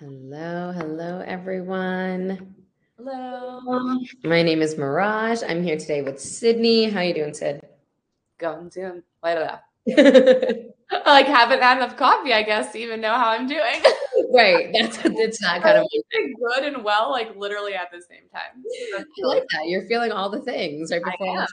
Hello, hello, everyone. Hello. My name is Mirage. I'm here today with Sydney. How you doing, Sid? Going to I don't know. Like haven't had enough coffee, I guess, to even know how I'm doing. right. That's it's not kind of good and well, like literally at the same time. I like that. You're feeling all the things right before.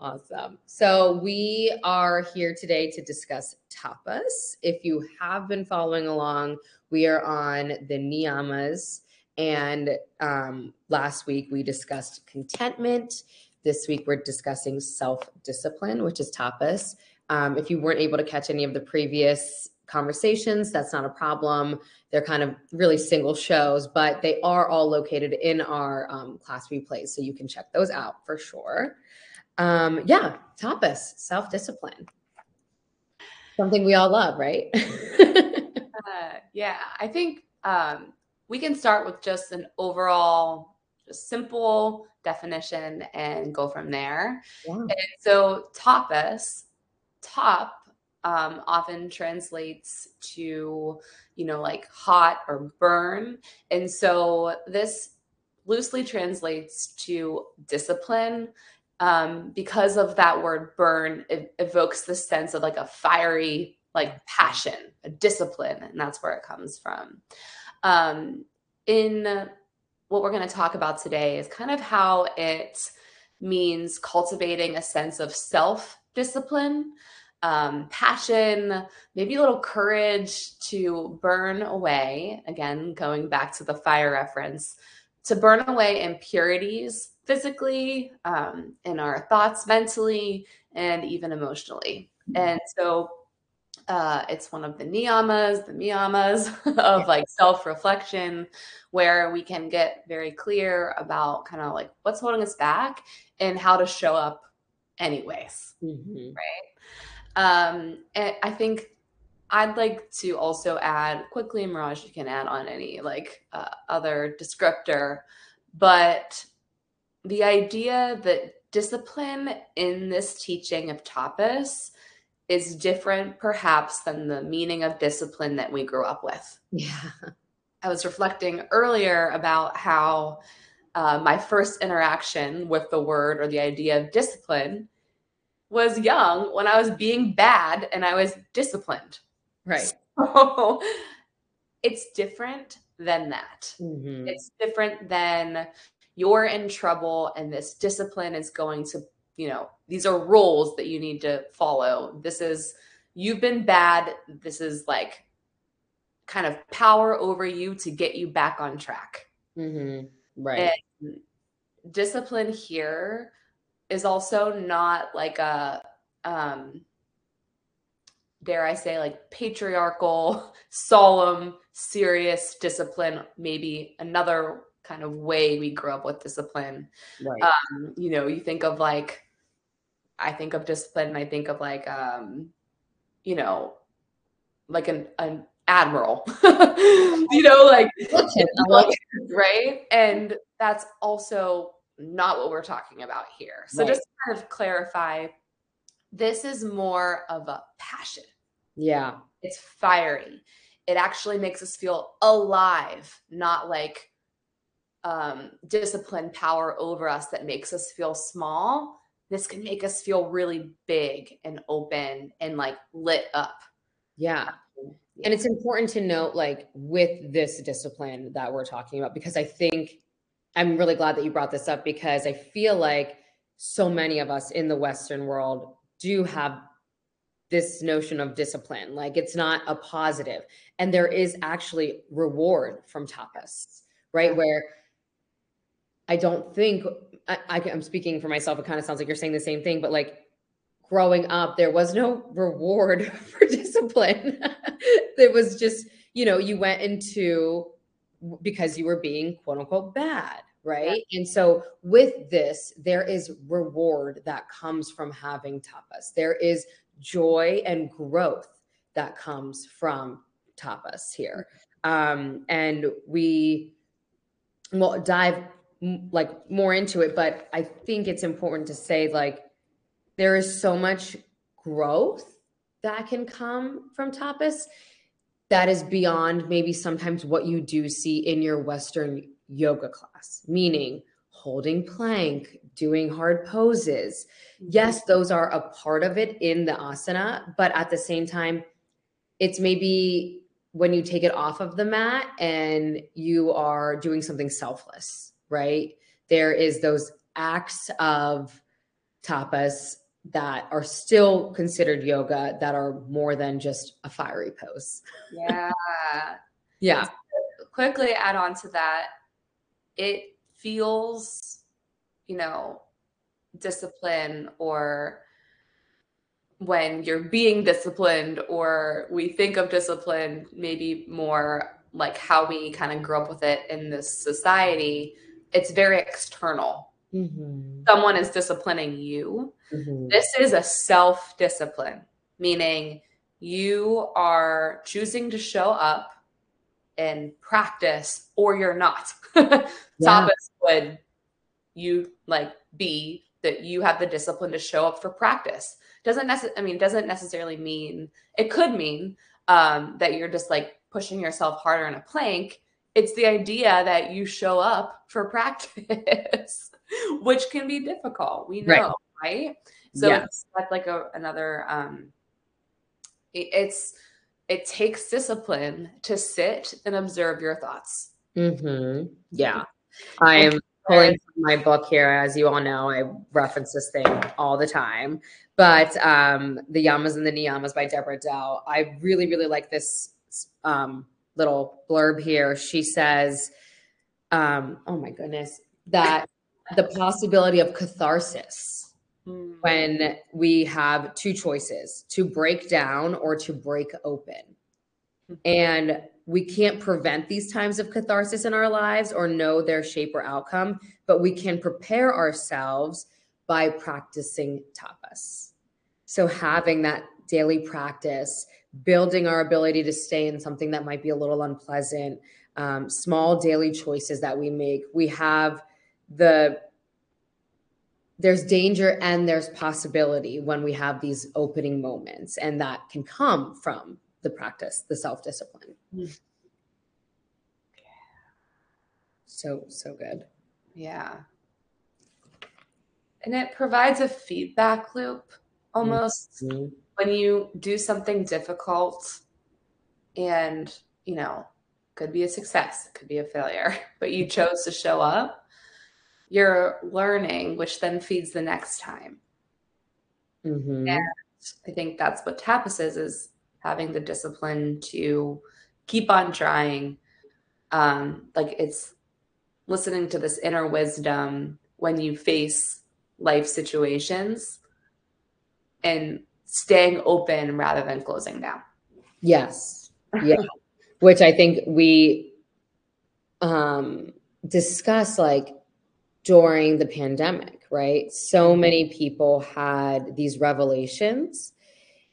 Awesome. So we are here today to discuss tapas. If you have been following along, we are on the niyamas. And um, last week we discussed contentment. This week we're discussing self discipline, which is tapas. Um, if you weren't able to catch any of the previous conversations, that's not a problem. They're kind of really single shows, but they are all located in our um, class replays. So you can check those out for sure um, yeah, tapas, self discipline. Something we all love, right? uh, yeah, I think um, we can start with just an overall, just simple definition and go from there. Yeah. And so, tapas, top um, often translates to, you know, like hot or burn. And so, this loosely translates to discipline um, because of that word burn, it evokes the sense of like a fiery, like passion, a discipline, and that's where it comes from. Um, in what we're going to talk about today is kind of how it means cultivating a sense of self discipline, um, passion, maybe a little courage to burn away. Again, going back to the fire reference, to burn away impurities physically, um, in our thoughts, mentally, and even emotionally. Mm-hmm. And so uh, it's one of the niyamas, the miyamas of like self reflection, where we can get very clear about kind of like what's holding us back and how to show up anyways. Mm-hmm. Right. Um, and I think I'd like to also add quickly, Mirage, you can add on any like uh, other descriptor, but the idea that discipline in this teaching of tapas is different perhaps than the meaning of discipline that we grew up with. Yeah. I was reflecting earlier about how uh, my first interaction with the word or the idea of discipline was young when I was being bad and I was disciplined. Right. So it's different than that. Mm-hmm. It's different than you're in trouble and this discipline is going to you know these are rules that you need to follow. This is you've been bad. This is like kind of power over you to get you back on track. Mm-hmm. right. And discipline here is also not like a um dare i say like patriarchal solemn serious discipline. Maybe another kind of way we grew up with discipline. Right. Um, you know, you think of like, I think of discipline, and I think of like, um, you know, like an an admiral, you know, like, right? And that's also not what we're talking about here. So right. just to kind of clarify, this is more of a passion. Yeah. It's fiery. It actually makes us feel alive, not like um, discipline power over us that makes us feel small, this can make us feel really big and open and like lit up. Yeah. yeah. And it's important to note, like, with this discipline that we're talking about, because I think I'm really glad that you brought this up because I feel like so many of us in the Western world do have this notion of discipline. Like, it's not a positive. And there is actually reward from tapas, right? Where I don't think I, I, am speaking for myself. It kind of sounds like you're saying the same thing, but like growing up, there was no reward for discipline. it was just, you know, you went into because you were being quote unquote bad. Right. Yeah. And so with this, there is reward that comes from having tapas. There is joy and growth that comes from tapas here. Um, and we will dive like more into it but i think it's important to say like there is so much growth that can come from tapas that is beyond maybe sometimes what you do see in your Western yoga class, meaning holding plank, doing hard poses. Mm-hmm. Yes, those are a part of it in the asana, but at the same time, it's maybe when you take it off of the mat and you are doing something selfless, right? There is those acts of tapas that are still considered yoga that are more than just a fiery pose. Yeah. yeah. Quickly add on to that. It feels, you know, discipline or when you're being disciplined or we think of discipline maybe more like how we kind of grew up with it in this society it's very external mm-hmm. someone is disciplining you mm-hmm. this is a self-discipline meaning you are choosing to show up and practice or you're not yeah. would you like be that you have the discipline to show up for practice doesn't necessarily i mean doesn't necessarily mean it could mean um, that you're just like pushing yourself harder in a plank it's the idea that you show up for practice which can be difficult we know right, right? so yeah. that's like a, another um it, it's it takes discipline to sit and observe your thoughts mm-hmm. yeah i am pulling from my book here as you all know i reference this thing all the time but um, the Yamas and the Niyamas by Deborah Adele. I really, really like this um, little blurb here. She says, um, "Oh my goodness, that the possibility of catharsis mm. when we have two choices: to break down or to break open." Mm-hmm. And we can't prevent these times of catharsis in our lives or know their shape or outcome, but we can prepare ourselves by practicing tapas. So having that daily practice, building our ability to stay in something that might be a little unpleasant, um, small daily choices that we make. We have the there's danger and there's possibility when we have these opening moments, and that can come from the practice, the self discipline. Mm. So so good. Yeah. And it provides a feedback loop almost mm-hmm. When you do something difficult and you know could be a success could be a failure but you chose to show up you're learning which then feeds the next time. Mm-hmm. and i think that's what tapas is is having the discipline to keep on trying. Um like it's listening to this inner wisdom when you face life situations and staying open rather than closing down. Yes. Yeah. Which I think we um discuss like during the pandemic, right? So many people had these revelations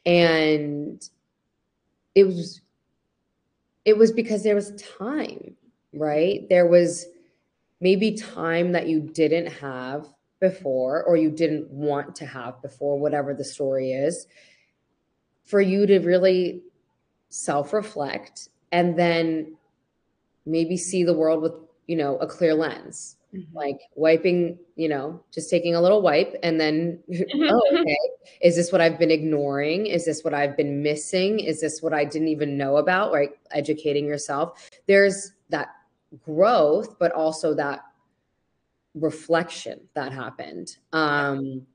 and it was it was because there was time, right? There was maybe time that you didn't have before or you didn't want to have before, whatever the story is, for you to really self reflect and then maybe see the world with, you know, a clear lens. Mm-hmm. Like wiping, you know, just taking a little wipe and then, oh, okay, is this what I've been ignoring? Is this what I've been missing? Is this what I didn't even know about? Right? Educating yourself. There's that growth, but also that reflection that happened. Um,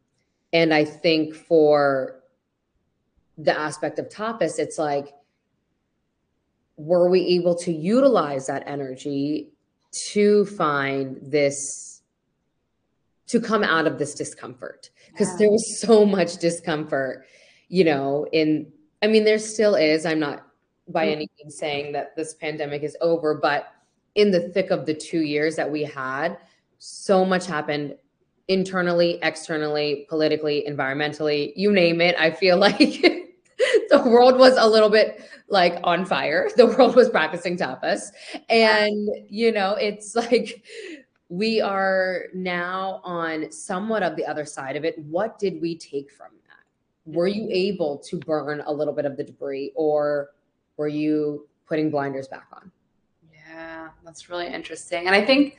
and I think for the aspect of tapas, it's like, were we able to utilize that energy to find this, to come out of this discomfort? Because yeah. there was so much discomfort, you know, in, I mean, there still is. I'm not by mm. any means saying that this pandemic is over, but in the thick of the two years that we had, so much happened internally, externally, politically, environmentally, you name it. I feel like the world was a little bit like on fire. The world was practicing tapas. And, you know, it's like we are now on somewhat of the other side of it. What did we take from that? Were you mm-hmm. able to burn a little bit of the debris or were you putting blinders back on. Yeah, that's really interesting. And I think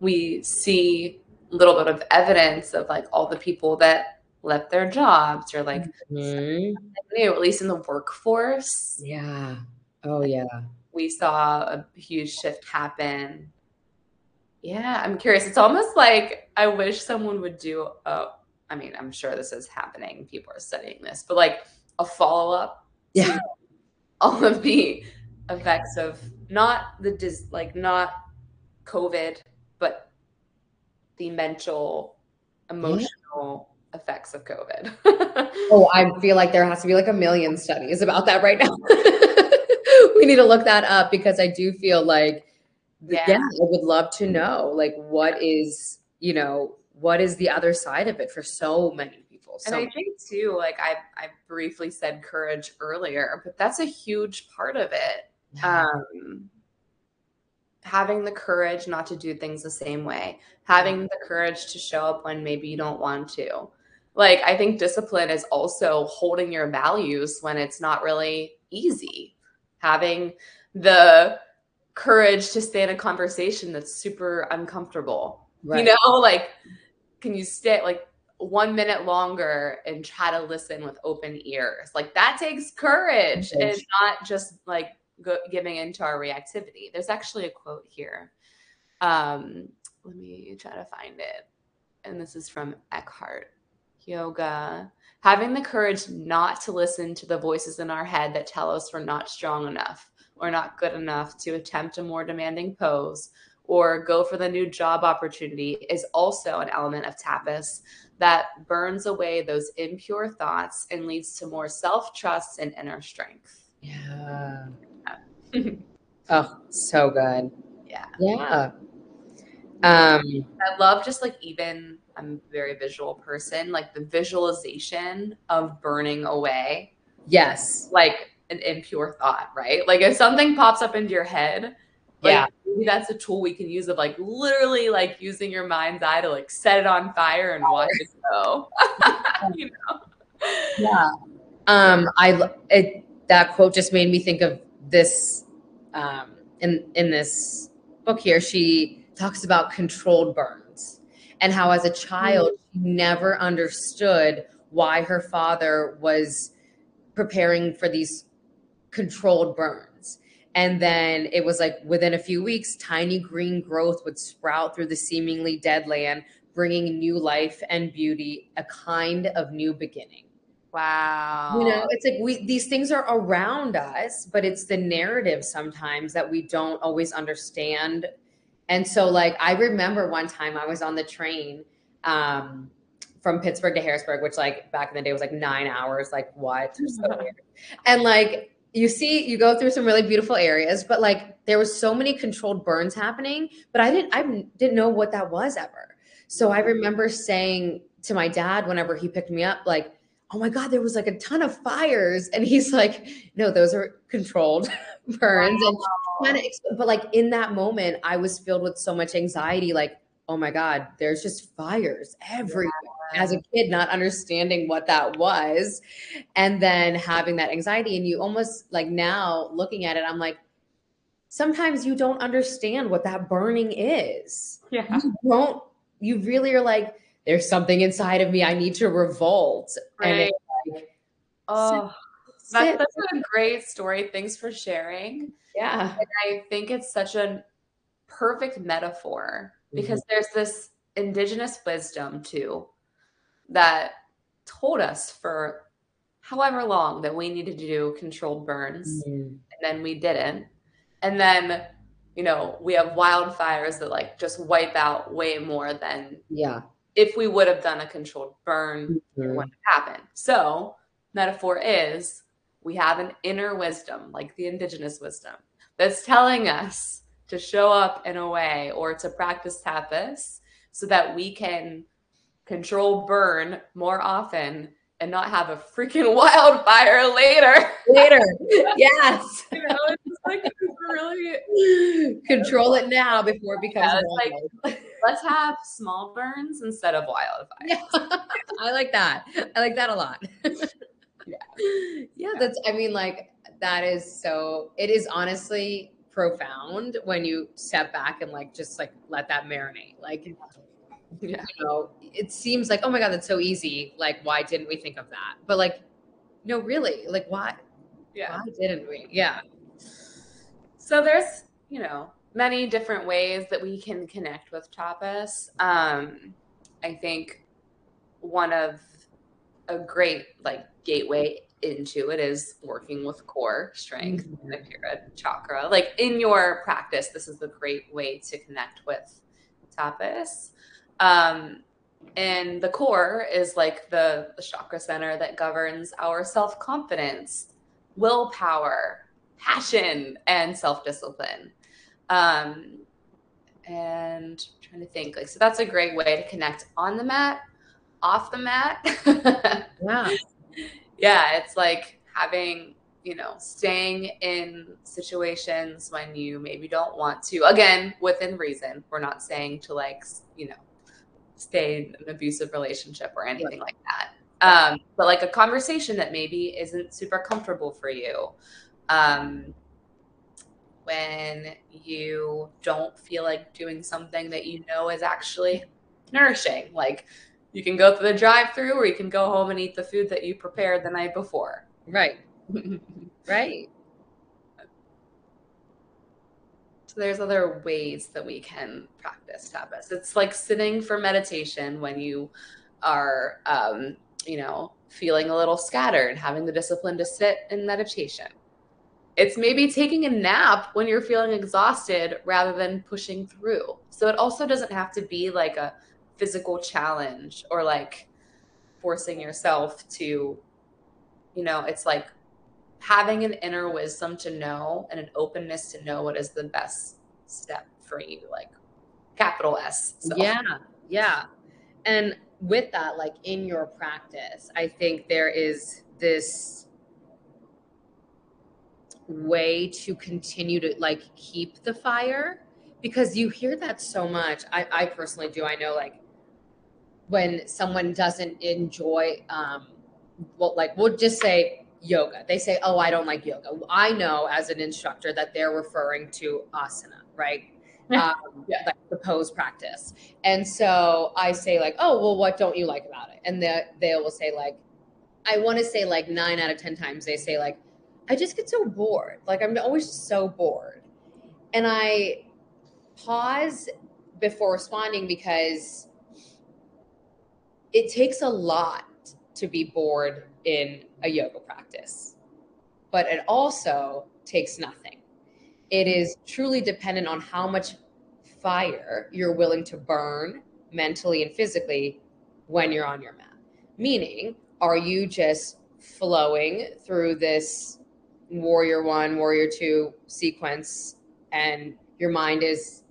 we see a little bit of evidence of like all the people that left their jobs or like mm-hmm. new, at least in the workforce. Yeah. Oh yeah. We saw a huge shift happen. Yeah, I'm curious. It's almost like I wish someone would do a I mean, I'm sure this is happening. People are studying this, but like a follow up yeah. all of the effects of not the dis like not COVID, but the mental, emotional yeah. effects of COVID. oh, I feel like there has to be like a million studies about that right now. we need to look that up because I do feel like yeah. yeah, I would love to know like what is, you know, what is the other side of it for so many people. So. And I think too, like I I briefly said courage earlier, but that's a huge part of it. Um having the courage not to do things the same way, having the courage to show up when maybe you don't want to. Like, I think discipline is also holding your values when it's not really easy, having the courage to stay in a conversation that's super uncomfortable. Right. You know, like, can you stay like one minute longer and try to listen with open ears? Like, that takes courage and not just like go, giving into our reactivity. There's actually a quote here. Um, let me try to find it. And this is from Ekhart Yoga. Having the courage not to listen to the voices in our head that tell us we're not strong enough or not good enough to attempt a more demanding pose or go for the new job opportunity is also an element of tapas that burns away those impure thoughts and leads to more self trust and inner strength. Yeah. oh, so good. Yeah. Yeah. Um, I love just like even I'm a very visual person, like the visualization of burning away. Yes. Like an impure thought, right? Like if something pops up into your head, like yeah. maybe that's a tool we can use of like literally like using your mind's eye to like set it on fire and watch it go. you know? Yeah. Um, I it, that quote just made me think of this um, in in this book here. She talks about controlled burns and how, as a child, mm-hmm. she never understood why her father was preparing for these controlled burns. And then it was like within a few weeks, tiny green growth would sprout through the seemingly dead land, bringing new life and beauty, a kind of new beginning. Wow. You know, it's like we these things are around us, but it's the narrative sometimes that we don't always understand. And so like I remember one time I was on the train um from Pittsburgh to Harrisburg, which like back in the day was like nine hours, like what? So and like you see, you go through some really beautiful areas, but like there was so many controlled burns happening, but I didn't I didn't know what that was ever. So I remember saying to my dad whenever he picked me up, like, oh my God, there was like a ton of fires. And he's like, no, those are controlled burns. Wow. And kind of, but like in that moment, I was filled with so much anxiety, like, oh my God, there's just fires everywhere. Yeah. As a kid, not understanding what that was. And then having that anxiety. And you almost like now looking at it, I'm like, sometimes you don't understand what that burning is. Yeah. You don't, you really are like, there's something inside of me I need to revolt. Right. And like, oh, that's, that's a great story. Thanks for sharing. Yeah. And I think it's such a perfect metaphor because mm-hmm. there's this indigenous wisdom too that told us for however long that we needed to do controlled burns mm-hmm. and then we didn't. And then you know, we have wildfires that like just wipe out way more than yeah if we would have done a controlled burn, mm-hmm. it wouldn't happen. So, metaphor is we have an inner wisdom, like the indigenous wisdom, that's telling us to show up in a way or to practice tapas so that we can control burn more often and not have a freaking wildfire later. Later. yes. you know, like really control it now before it becomes yeah, like let's have small burns instead of wildfires. Yeah. I like that. I like that a lot. yeah. yeah. That's I mean like that is so it is honestly profound when you step back and like just like let that marinate. Like yeah. you know, it seems like, oh my God, that's so easy. Like, why didn't we think of that? But like, no, really, like why? Yeah. Why didn't we? Yeah. So there's, you know, many different ways that we can connect with tapas. Um, I think one of a great like gateway into it is working with core strength mm-hmm. and the chakra. Like in your practice, this is a great way to connect with tapas. Um, and the core is like the, the chakra center that governs our self confidence, willpower, passion, and self discipline. Um, and I'm trying to think like, so that's a great way to connect on the mat, off the mat. yeah. Yeah. It's like having, you know, staying in situations when you maybe don't want to, again, within reason. We're not saying to like, you know, stay in an abusive relationship or anything like that. Um, but like a conversation that maybe isn't super comfortable for you. Um, when you don't feel like doing something that you know is actually nourishing. Like you can go through the drive through or you can go home and eat the food that you prepared the night before. Right. right. So there's other ways that we can practice tapas. It's like sitting for meditation when you are, um, you know, feeling a little scattered, having the discipline to sit in meditation. It's maybe taking a nap when you're feeling exhausted rather than pushing through. So it also doesn't have to be like a physical challenge or like forcing yourself to, you know, it's like having an inner wisdom to know and an openness to know what is the best step for you, like capital S. So. Yeah, yeah. And with that, like in your practice, I think there is this way to continue to like keep the fire because you hear that so much. I, I personally do. I know like when someone doesn't enjoy um well like we'll just say yoga. They say, "Oh, I don't like yoga." I know as an instructor that they're referring to asana, right? Um, yeah. like the pose practice. And so I say like, "Oh, well, what don't you like about it?" And they they will say like, I want to say like nine out of ten times they say like, "I just get so bored. Like I'm always so bored," and I pause before responding because it takes a lot to be bored in a yoga practice. But it also takes nothing. It is truly dependent on how much fire you're willing to burn mentally and physically when you're on your mat. Meaning, are you just flowing through this warrior one, warrior two sequence and your mind is,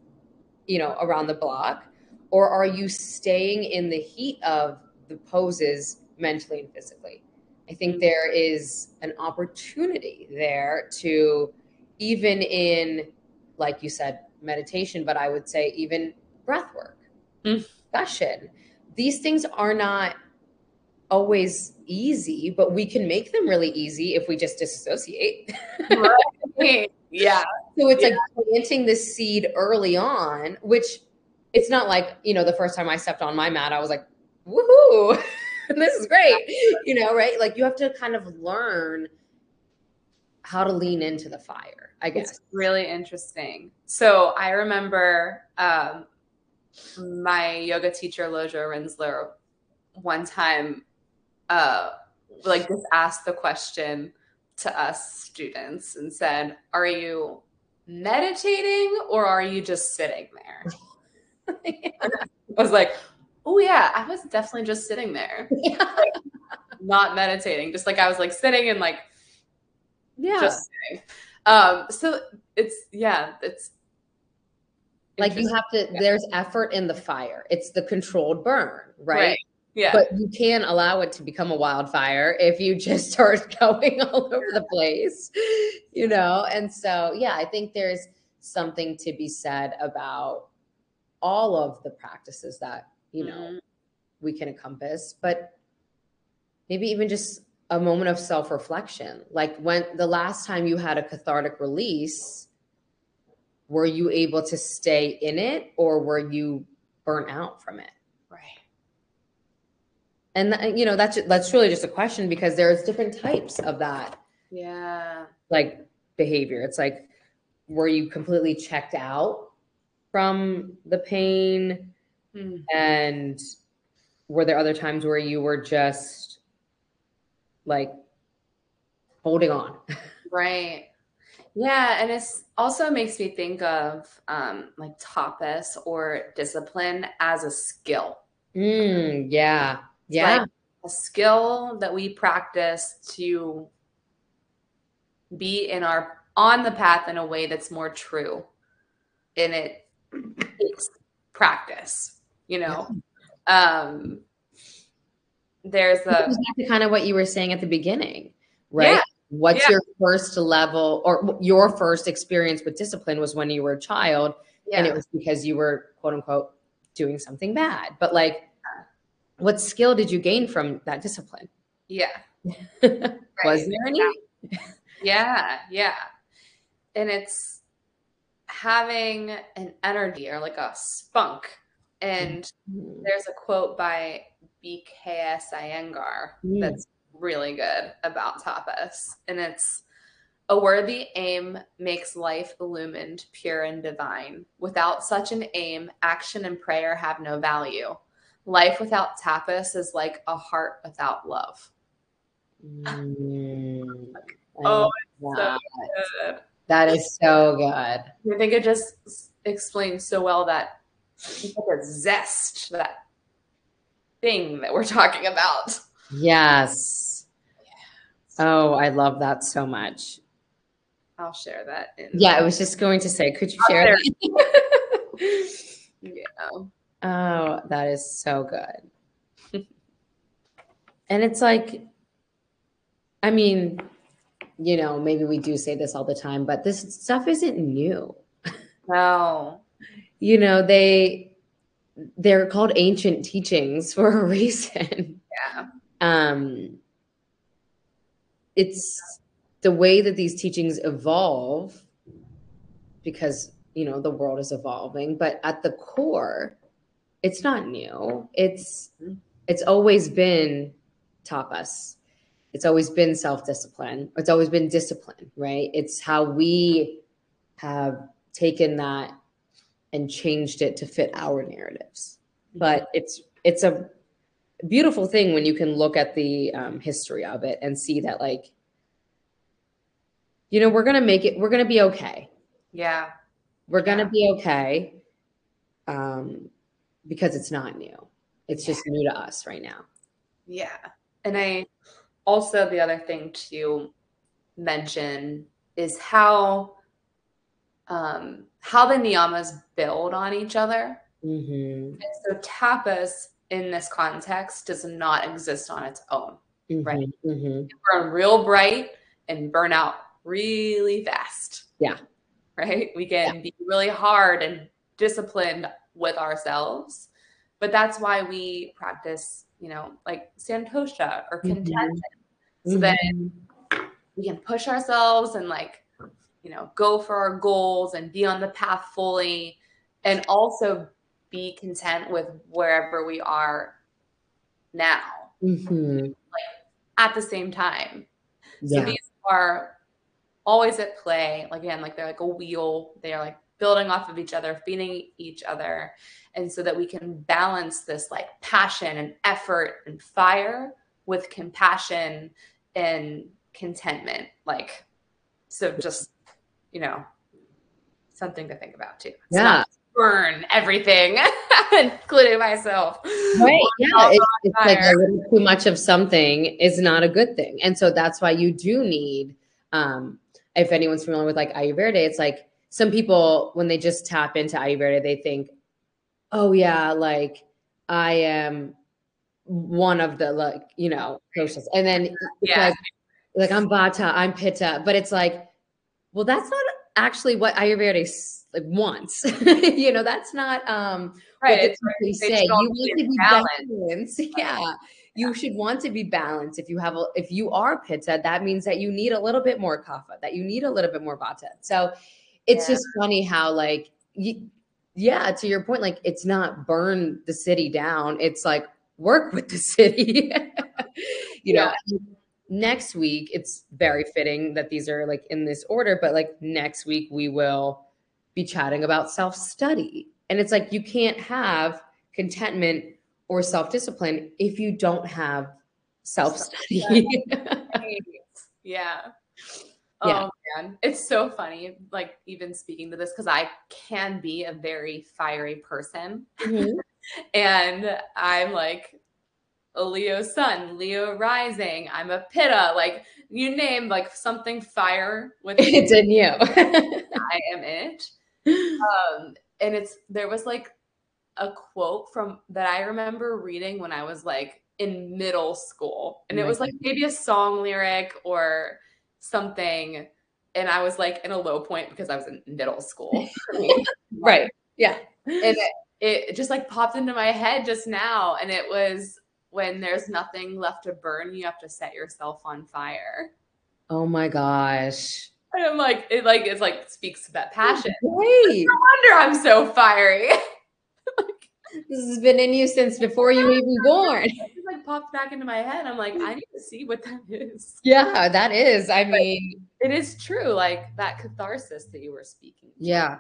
you know, around the block? Or are you staying in the heat of the poses mentally and physically? I think there is an opportunity there to, even in, like you said, meditation, but I would say even breath work, mm. discussion. These things are not always easy, but we can make them really easy if we just disassociate. right. Yeah. So it's yeah. like planting the seed early on, which it's not like, you know, the first time I stepped on my mat, I was like, woohoo. this is great. You know, right? Like you have to kind of learn how to lean into the fire, I guess. It's really interesting. So I remember um, my yoga teacher, Lojo Rinzler, one time uh, like just asked the question to us students and said, Are you meditating or are you just sitting there? I was like, oh yeah, I was definitely just sitting there, yeah. like, not meditating. Just like I was like sitting and like, yeah, just sitting. Um, so it's yeah, it's like you have to. Yeah. There's effort in the fire. It's the controlled burn, right? right. Yeah. But you can allow it to become a wildfire if you just start going all over the place, you know? And so, yeah, I think there's something to be said about all of the practices that you know mm-hmm. we can encompass but maybe even just a moment of self-reflection like when the last time you had a cathartic release were you able to stay in it or were you burnt out from it and you know that's that's really just a question because there's different types of that. Yeah. Like behavior. It's like were you completely checked out from the pain? Mm. and were there other times where you were just like holding on? Right. Yeah and it's also makes me think of um like tapas or discipline as a skill. Mm, yeah yeah. like a skill that we practice to be in our on the path in a way that's more true. And it takes practice you know? Um there's a kind of what you were saying at the beginning right? Yeah. what's Yeah. your first level or your first experience with discipline was when you were a child yeah. and it was because you were quote unquote doing something bad. But like what skill did you gain from that discipline yeah was there any Yeah, yeah. And it's having an energy or like a spunk. And there's a quote by BKS Iyengar Mm. that's really good about tapas. And it's a worthy aim makes life illumined, pure, and divine. Without such an aim, action and prayer have no value. Life without tapas is like a heart without love. Mm, Oh, love so. Good. that is so good I think it just explains so well that like a zest, that thing that we're talking about. yes oh i love that so much I'll share that in. yeah i was just going to say could you I'll share share that Yeah. Oh, that is so good. and it's like, I mean, you know, maybe we do say this all the time, but this stuff isn't new. No. You know, they they're called ancient teachings for a reason. Yeah. Um it's the way that these teachings evolve because you know the world is evolving but at the core it's not new. It's it's always been tapas it's always been self-discipline. It's always been discipline right? It's how we have taken that and changed it to fit our narratives. But it's it's a beautiful thing when you can look at the um, history of it and see that like you know we're gonna make it we're gonna be okay. Yeah. we're gonna Yeah. be okay. Um, because it's not new it's just new to us right now Yeah. And I also, the other thing to mention is how. Um, how the niyamas build on each other. mm-hmm. And so tapas in this context does not exist on its own. Right. hmm burn real bright and burn out really fast. Yeah. Right? We can be really hard and disciplined with ourselves. But that's why we practice, you know, like santosha or Mhm. contentment. So that we can push ourselves and like, you know, go for our goals and be on the path fully and also be content with wherever we are now hmm at the same time. So these are always at play. Like again, like they're like a wheel. They are like building off of each other, feeding each other. And so that we can balance this like passion and effort and fire with compassion and contentment. Like so just, you know, something to think about too. It's yeah not burn everything, including myself. right yeah it's, it's like a little too much of something is not a good thing and so that's why you do need um if anyone's familiar with like ayurveda it's like some people when they just tap into ayurveda they think oh yeah like i am one of the like you know doshas and then Yeah. like like i'm vata i'm pitta but it's like well that's not actually what ayurveda like wants you know that's not um Right. what the It's say. You want to be balance. balanced. Yeah. you should want to be balanced. If you have a, if you are pitta, that means that you need a little bit more kapha, that you need a little bit more vata. So it's yeah. just funny how like you, yeah, to your point, like it's not burn the city down. It's like work with the city. you know, next week it's very fitting that these are like in this order, but like next week we will be chatting about self-study. And it's like you can't have contentment or self-discipline if you don't have self-study. yeah. Oh yeah. Um, man, it's so funny. Like even speaking to this because I can be a very fiery person, mm-hmm. and I'm like a Leo sun, Leo rising. I'm a Pitta. Like you name like something fire with it's in you. I am it. Um, and it's there was like a quote from that I remember reading when I was like in middle school, and it was like maybe a song lyric or something and I was like in a low point because I was in middle school. right. Yeah. And it, it just like popped into my head just now. And it was when there's nothing left to burn, you have to set yourself on fire. Oh my gosh. And I'm like, it like it's like speaks to that passion. Great. No wonder I'm so fiery. this has been in you since before you even born. It like popped back into my head. I'm like, I need to see what that is. Yeah, that is. I mean, it is true. Like that catharsis that you were speaking. To. Yeah.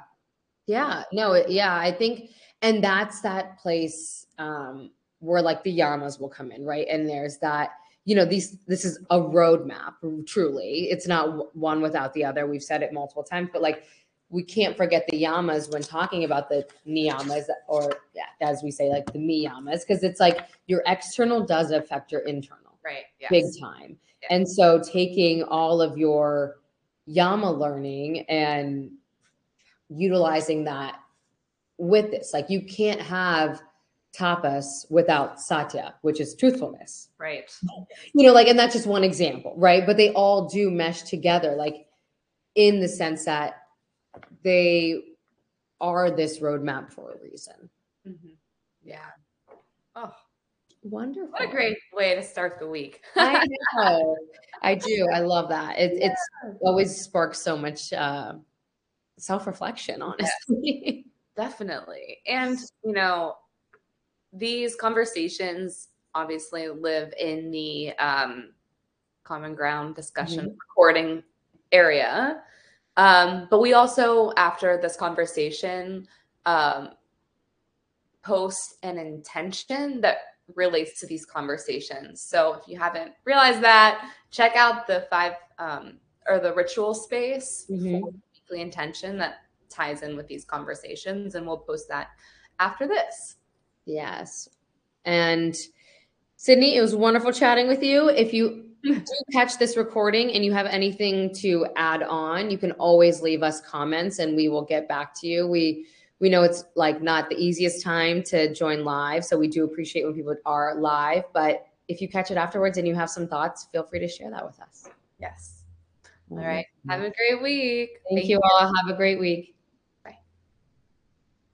Yeah. No, yeah. I think, and that's that place um, where like the yamas will come in, right? And there's that, you know, these, this is a roadmap, truly. It's not one without the other. We've said it multiple times, but like we can't forget the yamas when talking about the niyamas or yeah, as we say, like the miyamas, because it's like your external does affect your internal. Right. Yes. Big time. And so taking all of your yama learning and utilizing that with this, like you can't have tapas without satya, which is truthfulness. Right. You know, like, and that's just one example, right? But they all do mesh together, like in the sense that they are this roadmap for a reason. Mm-hmm. Yeah. Oh, wonderful. What a great way to start the week. I know. I do. I love that. It, yeah. It's always sparks so much uh, self reflection, honestly. Definitely. And, you know, these conversations obviously live in the um, common ground discussion mm-hmm. recording area. Um, but we also, after this conversation, um, post an intention that relates to these conversations. So if you haven't realized that, check out the five um, or the ritual space mm-hmm. for weekly intention that ties in with these conversations, and we'll post that after this. Yes. And Sydney, it was wonderful chatting with you. If you do catch this recording and you have anything to add on, you can always leave us comments and we will get back to you. We we know it's like not the easiest time to join live, so we do appreciate when people are live, but if you catch it afterwards and you have some thoughts, feel free to share that with us. Yes. All right. Have a great week. Thank, Thank you all. Have a great week.